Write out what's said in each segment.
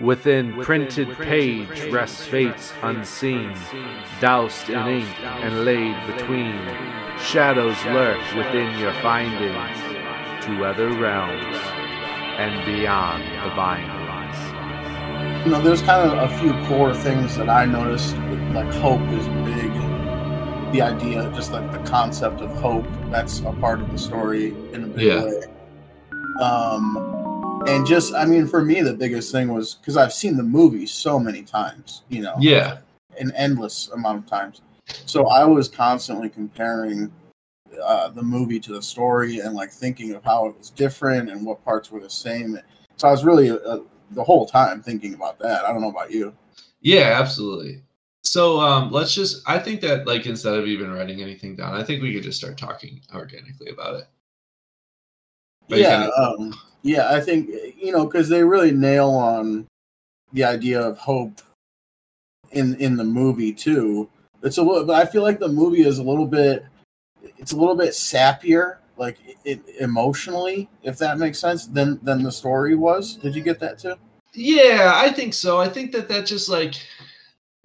Within printed page rests fates unseen, doused in ink and laid between. Shadows lurk within your findings to other realms and beyond the bindings. You know, there's kind of a few core things that I noticed. Like hope is big. The idea, just like the concept of hope, that's a part of the story in a big Yeah. way. Um, and just, I mean, for me, the biggest thing was because I've seen the movie so many times. You know, Yeah. an endless amount of times. So I was constantly comparing uh, the movie to the story and like thinking of how it was different and what parts were the same. So I was really uh, the whole time thinking about that. I don't know about you. Yeah, absolutely. So um let's just I think that like instead of even writing anything down, I think we could just start talking organically about it. But yeah, um, yeah. I think you know because they really nail on the idea of hope in in the movie too. It's a little, but I feel like the movie is a little bit. It's a little bit sappier, like it, emotionally, if that makes sense, than than the story was. Did you get that too? Yeah, I think so. I think that that just like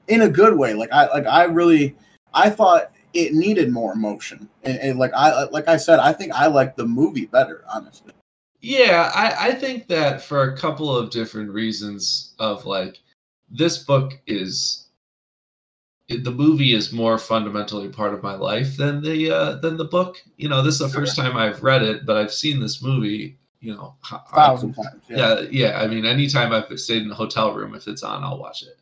In a good way. Like I like I really, I thought it needed more emotion, and, and like I like I said, I think I like the movie better, honestly. Yeah, I, I think that for a couple of different reasons of like this book is the movie is more fundamentally part of my life than the uh than the book. You know, this is the first time I've read it, but I've seen this movie, you know, I- thousand times. Yeah. yeah, yeah. I mean, anytime I've stayed in a hotel room, if it's on, I'll watch it.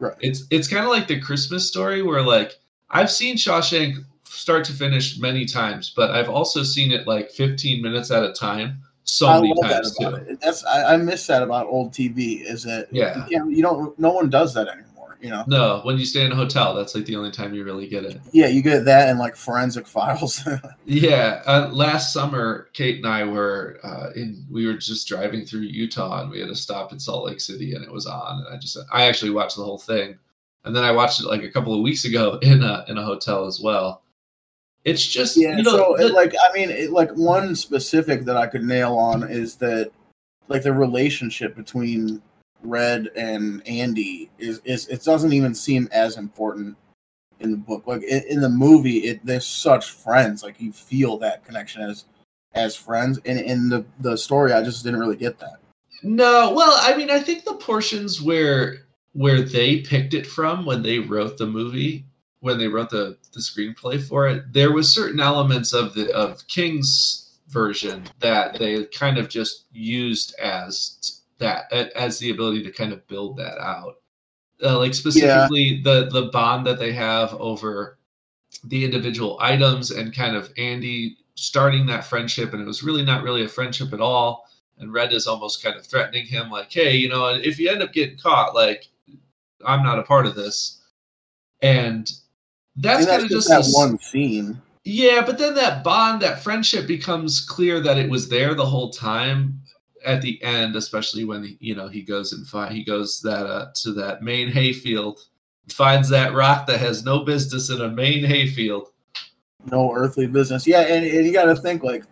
Right. It's it's kind of like the Christmas story where like I've seen Shawshank start to finish many times, but I've also seen it like 15 minutes at a time so I many that times about too. it. That's I, I miss that about old TV. Is that Yeah. you, you don't no one does that anymore. You know. No, when you stay in a hotel, that's like the only time you really get it. Yeah, you get that and like forensic files. Yeah, uh, last summer, Kate and I were uh, in. We were just driving through Utah, and we had a stop in Salt Lake City, and it was on. And I just, I actually watched the whole thing, and then I watched it like a couple of weeks ago in a in a hotel as well. It's just, yeah. you know, so the- it, like I mean, it, like one specific that I could nail on is that like the relationship between Red and Andy is is it doesn't even seem as important in the book. Like in, in the movie, it they're such friends. Like you feel that connection as as friends. And in the the story, I just didn't really get that. No, well, I mean, I think the portions where where they picked it from when they wrote the movie, when they wrote the the screenplay for it, there was certain elements of the of King's version that they kind of just used as that as the ability to kind of build that out. Uh, like specifically the the bond that they have over the individual items and kind of Andy starting that friendship and it was really not really a friendship at all and Red is almost kind of threatening him, like, "Hey, you know, if you end up getting caught, like, I'm not a part of this." And that's kind of just that this- one scene. yeah, but then that bond, that friendship becomes clear that it was there the whole time. At the end, especially when he, you know he goes and find he goes that uh, to that Maine hayfield, finds that rock that has no business in a Maine hayfield. no earthly business. Yeah, and, and you got to think like,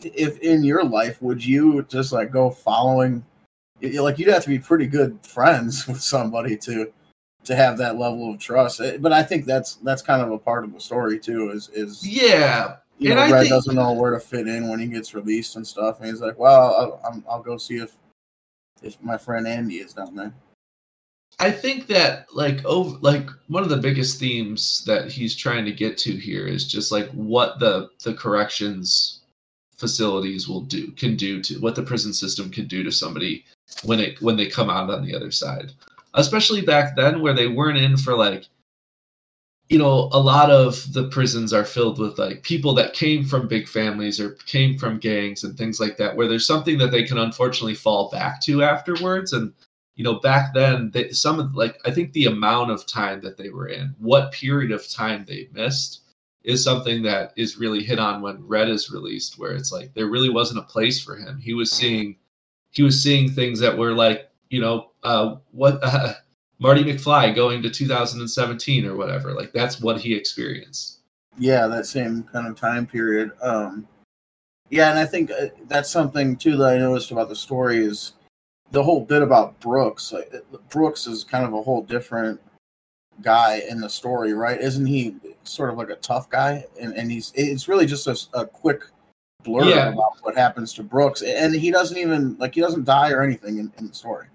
if in your life would you just like go following, like you'd have to be pretty good friends with somebody to to have that level of trust. Eh, But I think that's that's kind of a part of the story too. Is is Yeah, you and know I Red think- doesn't know where to fit in when he gets released and stuff, and he's like, well, I'll, I'll go see if if my friend Andy is down there. I think that like over like one of the biggest themes that he's trying to get to here is just like what the the corrections facilities will do can do to what the prison system can do to somebody when it when they come out on the other side. Especially back then where they weren't in for like you know a lot of the prisons are filled with like people that came from big families or came from gangs and things like that where there's something that they can unfortunately fall back to afterwards. And you know back then they, some of like i think the amount of time that they were in what period of time they missed is something that is really hit on when red is released where it's like there really wasn't a place for him. He was seeing he was seeing things that were like you know uh what uh, marty mcfly going to 2017 or whatever like that's what he experienced yeah that same kind of time period um yeah and i think uh, that's something too that i noticed about the story is the whole bit about Brooks, like Brooks is kind of a whole different guy in the story, right? Isn't he sort of like a tough guy? And and he's it's really just a, a quick blur Yeah. about what happens to Brooks, and he doesn't even like he doesn't die or anything in, in the story.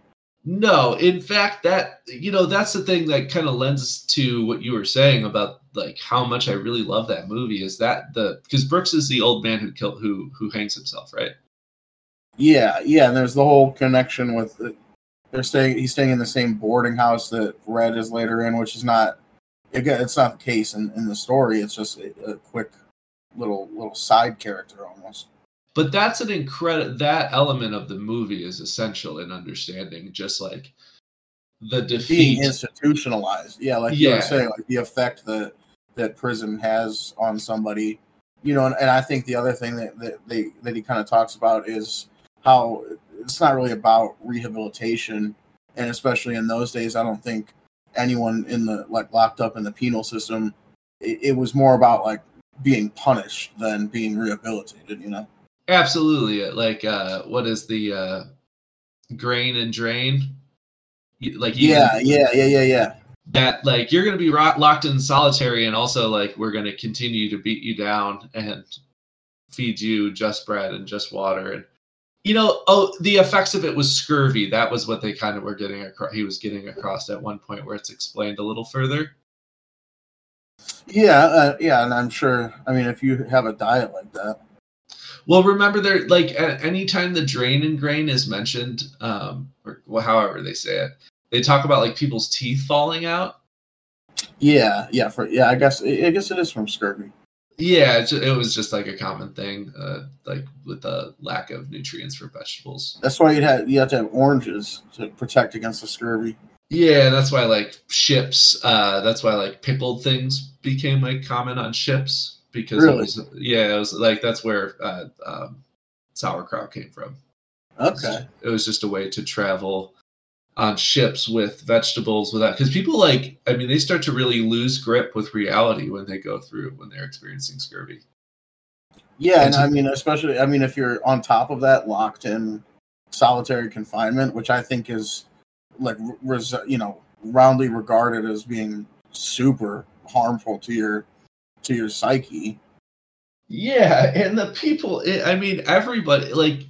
No, in fact, that you know that's the thing that kind of lends to what you were saying about like how much I really love that movie is that the because Brooks is the old man who killed who who hangs himself, right? Yeah, yeah, and there's the whole connection with the, they're staying. He's staying in the same boarding house that Red is later in, which is not. Again, it's not the case in, in the story. It's just a, a quick little little side character almost. But that's an incredible that element of the movie is essential in understanding just like the defeat. Being institutionalized, yeah, like you were saying, like the effect that that prison has on somebody. You know, and, and I think the other thing that, that they that he kind of talks about is how it's not really about rehabilitation, and especially in those days, I don't think anyone in the like locked up in the penal system. It, it was more about like being punished than being rehabilitated. You know. Absolutely. Like uh what is the uh grain and drain? Like you- Yeah, yeah, yeah, yeah, yeah. that like you're going to be ro- locked in solitary and also like we're going to continue to beat you down and feed you just bread and just water and you know oh the effects of it was scurvy that was what they kind of were getting across he was getting across at one point where it's explained a little further Yeah, uh, yeah, and I'm sure. I mean, if you have a diet like that, well remember there like a- anytime the drain and grain is mentioned um or well, however they say it they talk about like people's teeth falling out yeah, yeah, for yeah, I guess I guess it is from scurvy. Yeah, it, it was just like a common thing, uh, like with the lack of nutrients for vegetables. That's why you had you have to have oranges to protect against the scurvy. Yeah, that's why like ships. Uh, that's why like pickled things became like common on ships because Really? it was yeah, it was like that's where uh, um, sauerkraut came from. Okay. It was just a way to travel on ships with vegetables without because people like I mean they start to really lose grip with reality when they go through when they're experiencing scurvy. Yeah, and And I mean, especially I mean, if you're on top of that, locked in solitary confinement, which I think is like res, you know roundly regarded as being super harmful to your to your psyche. Yeah, and the people, i I mean, everybody, like,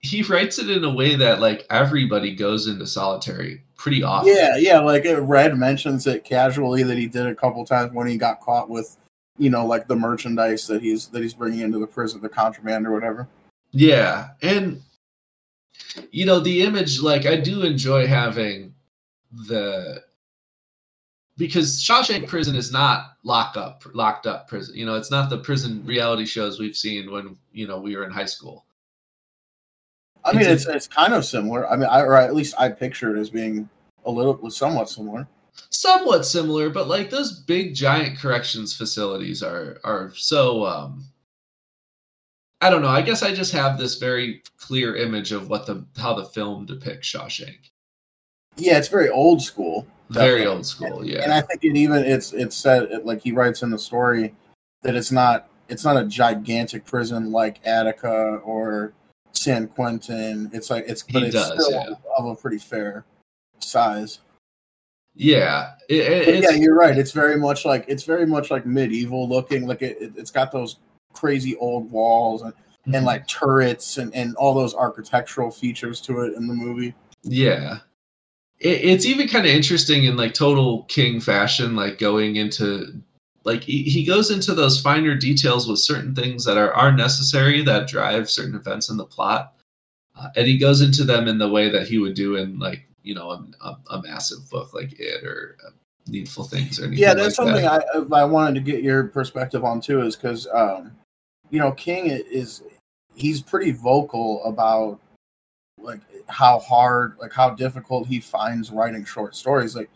he writes it in a way that, like, everybody goes into solitary pretty often. Yeah, yeah. Like uh, Red mentions it casually that he did a couple times when he got caught with, you know, like the merchandise that he's that he's bringing into the prison, the contraband or whatever. Yeah, and, you know, the image, like, I do enjoy having the. Because Shawshank Prison is not locked up, locked up prison. You know, it's not the prison reality shows we've seen when you know we were in high school. I mean, It's it's it's kind of similar. I mean, I or at least I picture it as being a little somewhat similar. somewhat similar but like those big giant corrections facilities are are so um i don't know i guess i just have this very clear image of what the how the film depicts shawshank Yeah, it's very old school. very old school yeah. And I think it even it's it's said it, like he writes in the story that it's not it's not a gigantic prison like Attica or San Quentin. It's like it's but He it's does, still yeah. of a pretty fair size. yeah it, it- it's, yeah, you're right. It's very much like it's very much like medieval looking. Like it, it, it's got those crazy old walls and, Mm-hmm. and like turrets and, and all those architectural features to it in the movie. Yeah. It, it's even kind of interesting in like total king fashion, like going into like he, he goes into those finer details with certain things that are, are necessary that drive certain events in the plot. Uh, and he goes into them in the way that he would do in like, you know, a, a, a massive book like it or uh, Needful Things or anything. Yeah, that's like something that. I I wanted to get your perspective on too, is because um, you know King is he's pretty vocal about like how hard, like how difficult he finds writing short stories. Like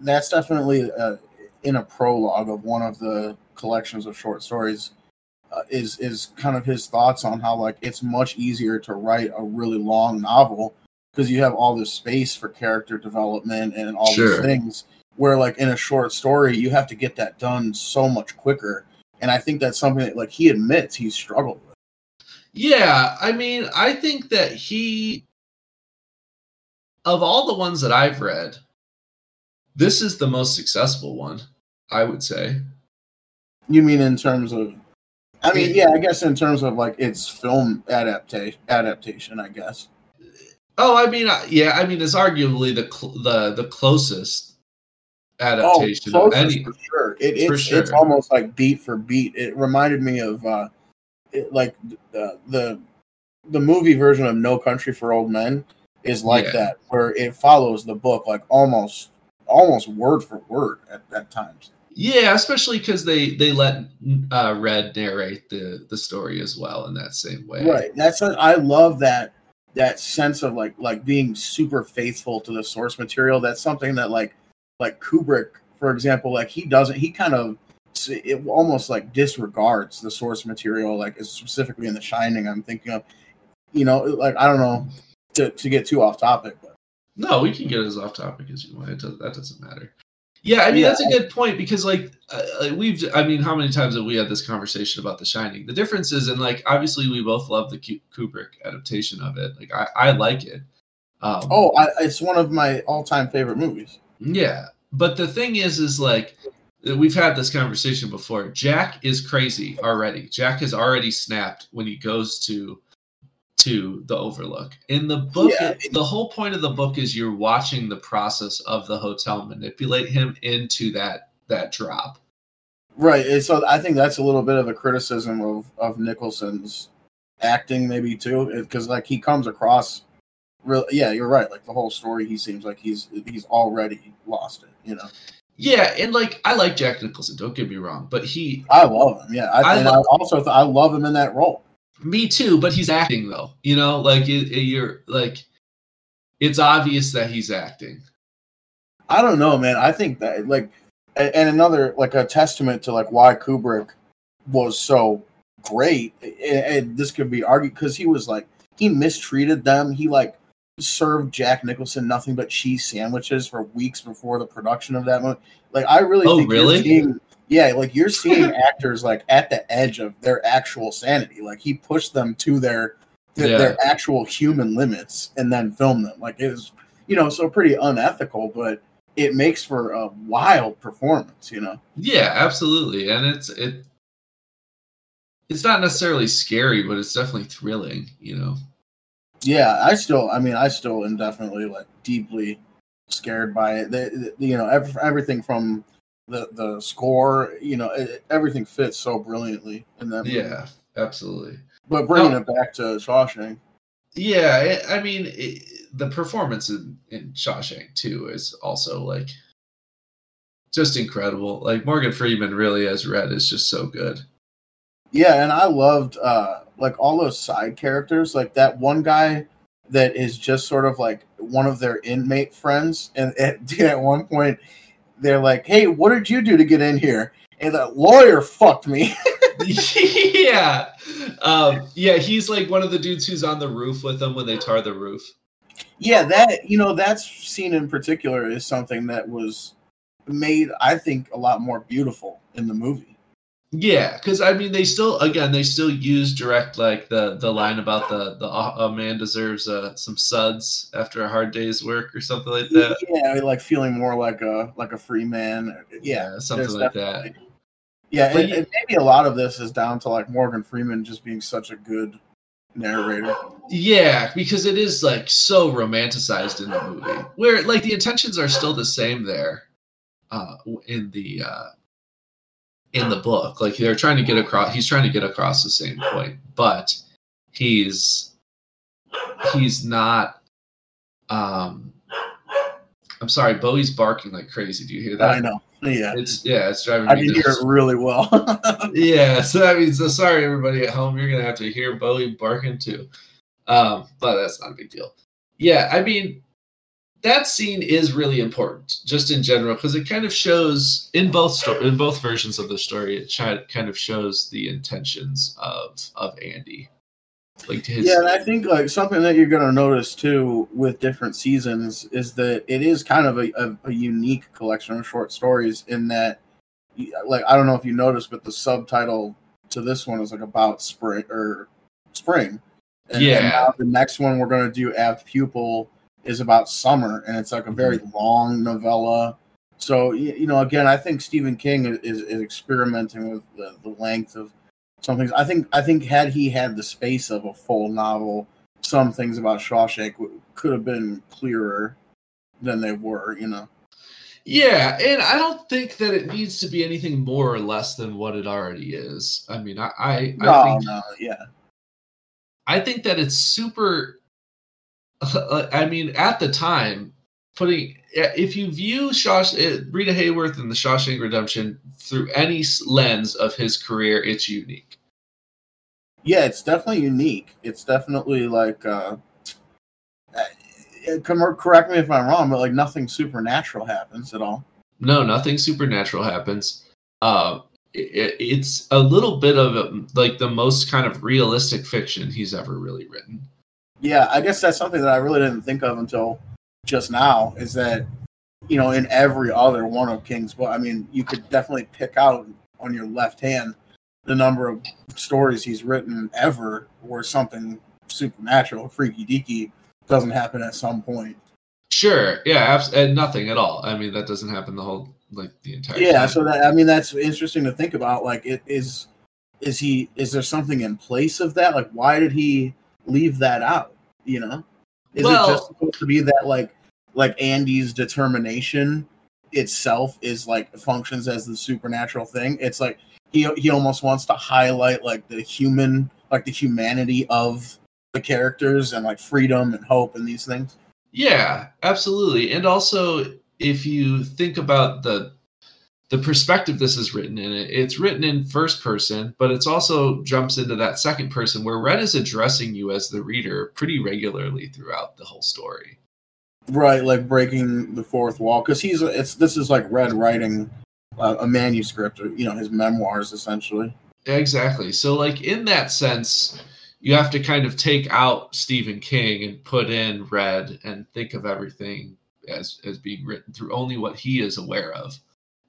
that's definitely uh, in a prologue of one of the collections of short stories. Uh, is is kind of his thoughts on how like it's much easier to write a really long novel because you have all this space for character development and all Sure. these things where like in a short story you have to get that done so much quicker and i think that's something that like he admits he struggled with Yeah, I mean, I think that he of all the ones that I've read, this is the most successful one, I would say. You mean in terms of? I mean, yeah, I guess in terms of like its film adaptation. Adaptation, I guess. Oh, I mean, yeah, I mean, it's arguably the cl- the the closest adaptation oh, of any. for sure. It, for it's sure. it's almost like beat for beat. It reminded me of uh, it, like the the the movie version of No Country for Old Men is like Yeah. that, where it follows the book like almost almost word for word at, at times. Yeah, especially because they they let uh, Red narrate the the story as well in that same way. Right. That's what I love that that sense of like like being super faithful to the source material. That's something that like like Kubrick, for example, like he doesn't he kind of it almost like disregards the source material, like specifically in The Shining. I'm thinking of, you know, like I don't know to to get too off topic, but No, we can get as off topic as you want. It does, that doesn't matter. Yeah, I mean Yeah. that's a good point because like uh, uh, we've I mean how many times have we had this conversation about The Shining? The difference is and like obviously we both love the Kubrick adaptation of it. Like I I like it. Um, oh, I, it's one of my all time favorite movies. Yeah, but the thing is, is like we've had this conversation before. Jack is crazy already. Jack has already snapped when he goes to to the Overlook. In the book, Yeah. the whole point of the book is you're watching the process of the hotel manipulate him into that that drop. Right. and So I think that's a little bit of a criticism of of Nicholson's acting, maybe too, because like he comes across real. Yeah, you're right. Like the whole story, he seems like he's he's already lost it. You know, Yeah, and like I like Jack Nicholson. Don't get me wrong, but he, I love him. Yeah, I, I and love- I also th- I love him in that role. me too. But he's acting though. You know, like it, it- you're like, it's obvious that he's acting. I don't know, man. I think that like, and another like a testament to like why Kubrick was so great. a- And this could be argued because he was like he mistreated them. He like served Jack Nicholson nothing but cheese sandwiches for weeks before the production of that movie. Like I really Oh, think you're seeing- yeah, like you're seeing actors like at the edge of their actual sanity. Like he pushed them to their their, Yeah. their actual human limits and then filmed them. Like it was, you know, so pretty unethical, but it makes for a wild performance. You know. Yeah, absolutely. And it's it it's not necessarily scary, but it's definitely thrilling, you know. Yeah, I still, I mean, I still am definitely like deeply scared by it. The, the- you know, ev- everything from the the score, you know, it, everything fits so brilliantly in that. movie. Yeah, absolutely. But bringing it back to Shawshank, Yeah, I I mean, it, the performance in, in Shawshank too is also like just incredible. Like Morgan Freeman really as Red is just so good. yeah, and I loved uh like all those side characters, like that one guy that is just sort of like one of their inmate friends, and at, at one point they're like, "Hey, what did you do to get in here?" And that lawyer fucked me. yeah, um, yeah, he's like one of the dudes who's on the roof with them when they tar the roof. Yeah, that you know that scene in particular is something that was made, I think, a lot more beautiful in the movie. Yeah, because I mean, they still again they still use direct like the the line about the the uh, a man deserves uh, some suds after a hard day's work or something like that. Yeah, like feeling more like a like a free man. Yeah, something like that. Yeah, and, you- and maybe a lot of this is down to like Morgan Freeman just being such a good narrator. Yeah, because it is like so romanticized in the movie, where like the intentions are still the same there, uh, in the uh, in the book. Like they're trying to get across. He's trying to get across the same point, but he's he's not. Um, I'm sorry, Bowie's barking like crazy. Do you hear that? I know. Yeah, It's yeah, it's driving I me. can hear it really well. Yeah, so I mean so sorry everybody at home. You're gonna have to hear Bowie barking too, um, but that's not a big deal. Yeah, I mean that scene is really important, just in general, because it kind of shows in both sto- in both versions of the story. It chi- kind of shows the intentions of of Andy, like his. Yeah, and I think like something that you're going to notice too with different seasons is that it is kind of a, a, a unique collection of short stories in that, like, I don't know if you noticed, but the subtitle to this one is like about spring or spring. And, Yeah. and the next one we're going to do apt pupil is about summer, and it's like a very mm-hmm. long novella. So you know, again, I think Stephen King is, is, is experimenting with the, the length of some things. I think I think had he had the space of a full novel, some things about Shawshank w- could have been clearer than they were. You know. Yeah, and I don't think that it needs to be anything more or less than what it already is. I mean, I I, No, I think no, yeah, I think that it's super. I mean, at the time, putting if you view Shawsh, uh, Rita Hayworth and the Shawshank Redemption through any lens of his career, it's unique. yeah. It's definitely unique. It's definitely like. uh come- Correct me if I'm wrong, but like nothing supernatural happens at all. No, nothing supernatural happens. Uh, it, it's a little bit of a, like the most kind of realistic fiction he's ever really written. Yeah, I guess that's something that I really didn't think of until just now. Is that you know in every other one of King's book, I mean, you could definitely pick out on your left hand the number of stories he's written ever where something supernatural, freaky deaky, doesn't happen at some point. Sure, yeah, abs- and nothing at all. I mean, that doesn't happen the whole like the entire. Yeah, time. so that I mean that's interesting to think about. Like, it is is he is there something in place of that? Like, why did he leave that out? You know, is Well- it just supposed to be that like like Andy's determination itself is like functions as the supernatural thing? It's like he he almost wants to highlight like the human like the humanity of the characters and like freedom and hope and these things. Yeah, absolutely. And also, if you think about the the perspective this is written in, it it's written in first person, but it's also jumps into that second person where Red is addressing you as the reader pretty regularly throughout the whole story. Right, like breaking the fourth wall because he's it's this is like Red writing uh, a manuscript or you know his memoirs essentially. Exactly. So, like in that sense, you have to kind of take out Stephen King and put in Red and think of everything as as being written through only what he is aware of.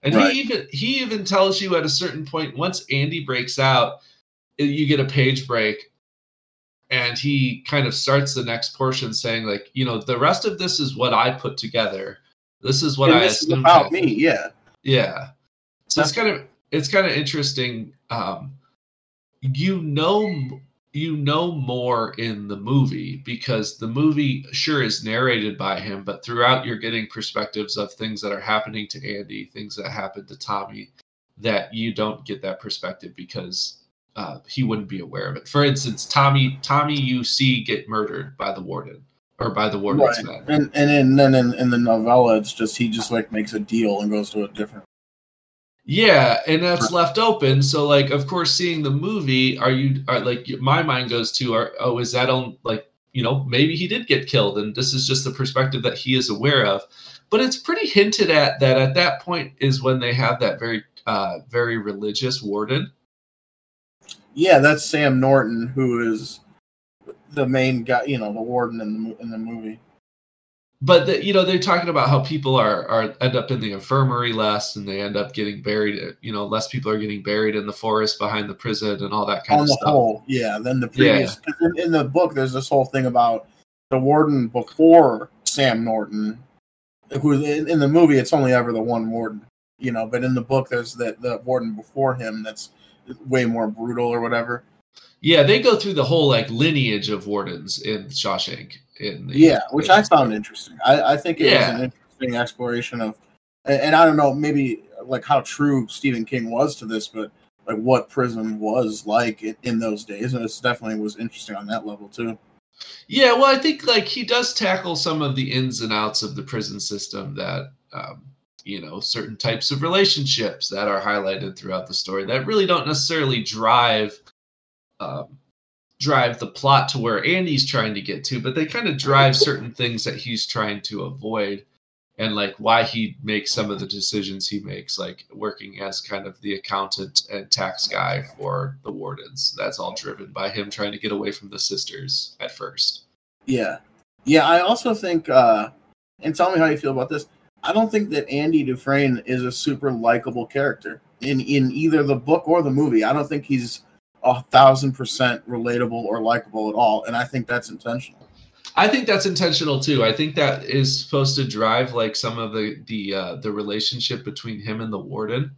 And Right. he even he even tells you at a certain point once Andy breaks out, you get a page break, and he kind of starts the next portion saying like, you know, the rest of this is what I put together. This is what and I this is assumed about happened." me, yeah. Yeah. So it's kind of it's kind of interesting. Um, you know you know more in the movie because the movie sure is narrated by him, but throughout you're getting perspectives of things that are happening to Andy, things that happened to Tommy, that you don't get that perspective because uh, he wouldn't be aware of it. For instance, Tommy Tommy you see get murdered by the warden or by the warden's Right. men. And and then, then in, in the novella, it's just he just like makes a deal and goes to a different. Yeah, and that's left open. So, like, of course, seeing the movie, are you are like my mind goes to, are, oh, is that on like you know maybe he did get killed, and this is just the perspective that he is aware of. But it's pretty hinted at that at that point is when they have that very uh very religious warden. Yeah, that's Sam Norton, who is the main guy, you know, the warden in the in the movie. But the, you know they're talking about how people are are end up in the infirmary less, and they end up getting buried. You know, less people are getting buried in the forest behind the prison and all that kind On of the stuff. whole, yeah. Then the previous 'cause in, in the book, there's this whole thing about the warden before Sam Norton, who in, in the movie it's only ever the one warden, you know. But in the book, there's the the warden before him that's way more brutal or whatever. Yeah, they go through the whole like lineage of wardens in Shawshank. In the, Yeah, which I found interesting. I, I think it was an interesting exploration of, and, and I don't know, maybe like how true Stephen King was to this, but like what prison was like in, in those days, and it's definitely was interesting on that level too. Yeah, well, I think like he does tackle some of the ins and outs of the prison system that um, you know certain types of relationships that are highlighted throughout the story that really don't necessarily drive um, drive the plot to where Andy's trying to get to, but they kind of drive certain things that he's trying to avoid. And like why he makes some of the decisions he makes, like working as kind of the accountant and tax guy for the wardens. That's all driven by him trying to get away from the sisters at first. Yeah, yeah. I also think, uh and tell me how you feel about this. I don't think that Andy Dufresne is a super likable character in in either the book or the movie. I don't think he's a thousand percent relatable or likable at all, and I think that's intentional. I think that's intentional too. I think that is supposed to drive like some of the the uh, the relationship between him and the warden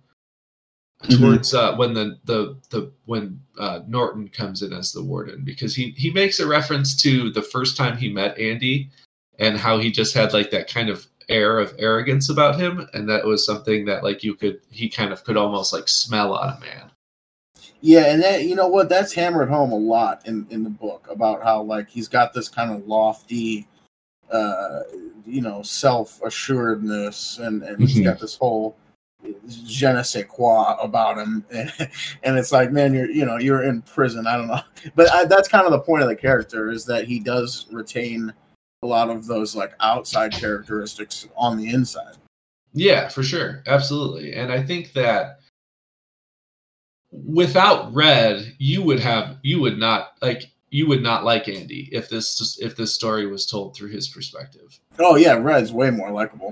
Mhm. towards uh, when the the the when uh, Norton comes in as the warden because he he makes a reference to the first time he met Andy and how he just had like that kind of air of arrogance about him and that was something that like you could he kind of could almost like smell on a man. Yeah, and that you know what that's hammered home a lot in in the book about how like he's got this kind of lofty, uh, you know, self assuredness, and and he's Mhm. got this whole je ne sais quoi about him, and it's like, man, you're you know you're in prison. I don't know, but I, that's kind of the point of the character is that he does retain a lot of those like outside characteristics on the inside. Yeah, for sure. Absolutely. And I think that without Red, you would have you would not like you would not like Andy if this if this story was told through his perspective. Oh yeah, Red's way more likable.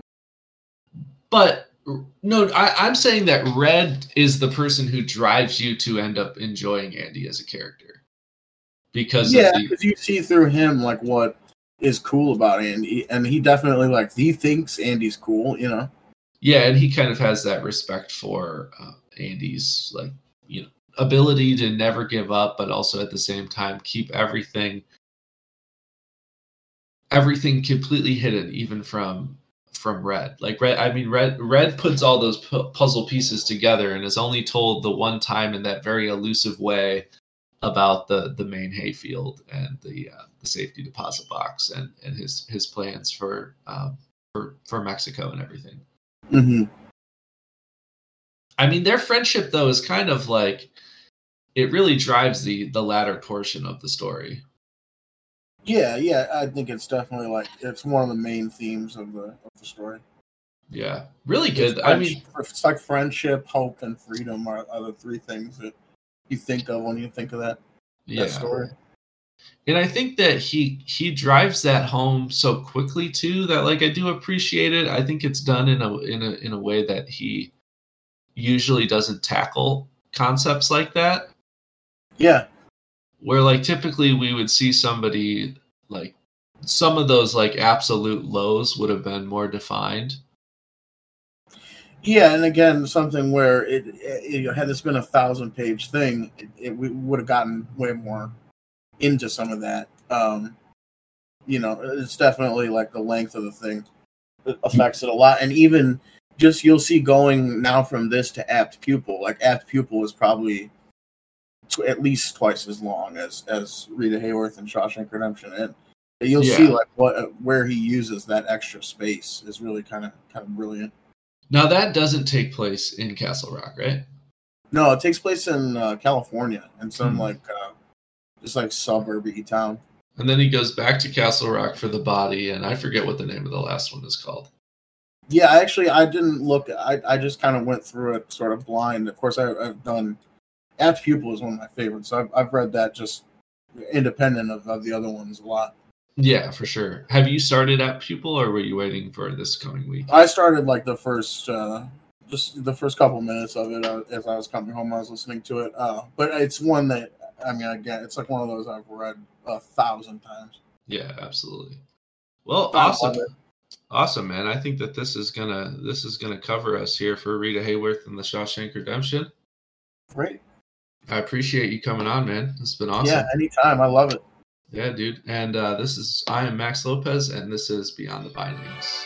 But no, I, I'm saying that Red is the person who drives you to end up enjoying Andy as a character. Because yeah, the, because you see through him like what is cool about Andy, and he definitely like he thinks Andy's cool, you know. yeah, and he kind of has that respect for uh, Andy's like you know ability to never give up, but also at the same time keep everything everything completely hidden, even from from Red. Like Red, I mean Red Red puts all those pu- puzzle pieces together and is only told the one time in that very elusive way about the the Maine hayfield and the uh, the safety deposit box and and his his plans for um, for for Mexico and everything. Mm-hmm. I mean, their friendship though is kind of like it really drives the the latter portion of the story. Yeah, yeah, I think it's definitely like it's one of the main themes of the of the story. Yeah, really good. I mean, it's like friendship, hope, and freedom are, are the three things that you think of when you think of that, yeah, that story. and I think that he he drives that home so quickly too that like I do appreciate it. I think it's done in a in a in a way that he usually doesn't tackle concepts like that. Yeah, where like typically we would see somebody like some of those like absolute lows would have been more defined yeah, and again, something where it, it had this been a thousand page thing, it, it we would have gotten way more into some of that. Um, you know, it's definitely like the length of the thing affects it a lot, and even just you'll see going now from this to apt pupil. Like apt pupil is probably tw- at least twice as long as as Rita Hayworth and Shawshank Redemption, and you'll see like what where he uses that extra space is really kind of kind of brilliant. now that doesn't take place in castle rock right No, it takes place in uh, California in some Hmm. like uh, just like suburby town. and then he goes back to castle rock for the body and i forget what the name of the last one is called Yeah, actually I didn't look. I, I just kind of went through it sort of blind. Of course, I, I've done. Apt Pupil is one of my favorites. So I've I've read that just independent of, of the other ones a lot. yeah for sure have you started apt pupil or were you waiting for this coming week I started like the first uh, just the first couple minutes of it uh, as I was coming home. I was listening to it, uh, but it's one that I mean, again, it's like one of those I've read a thousand times. yeah absolutely well I awesome. Awesome man i think that this is gonna this is gonna cover us here for rita hayworth and the shawshank redemption Great. i appreciate you coming on man it's been awesome Yeah, anytime. I love it. Yeah, dude. And uh, this is I am Max Lopez, and this is Beyond the Bindings.